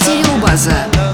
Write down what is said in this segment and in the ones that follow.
Стереобаза. Бонус трек.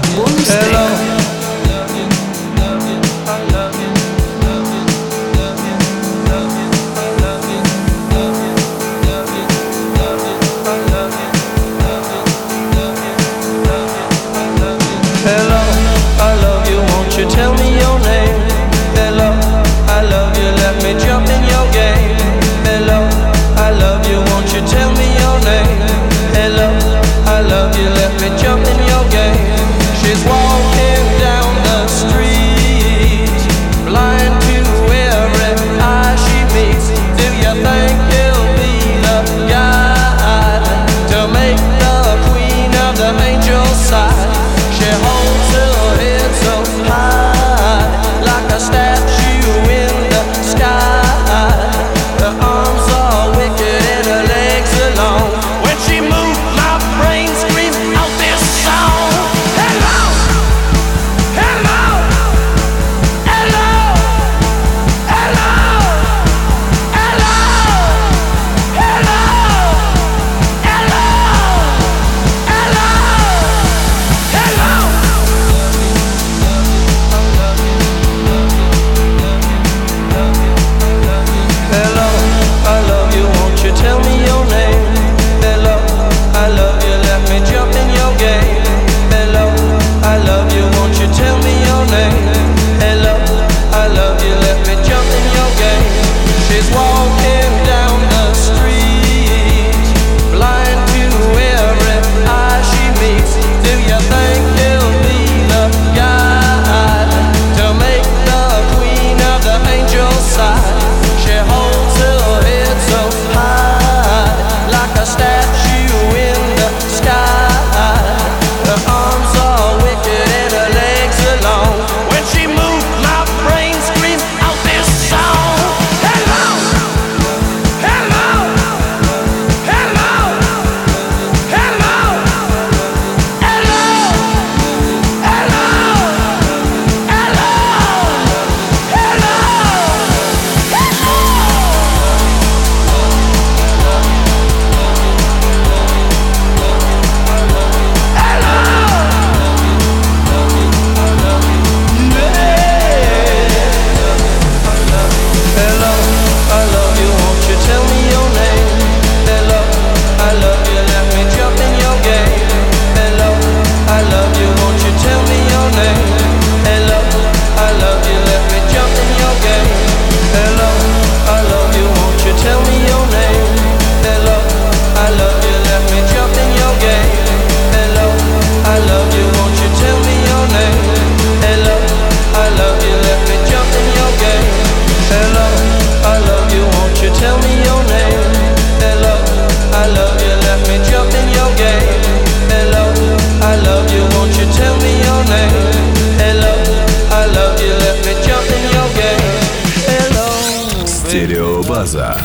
Стереобаза.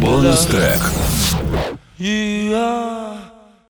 Бонус трек. Yeah.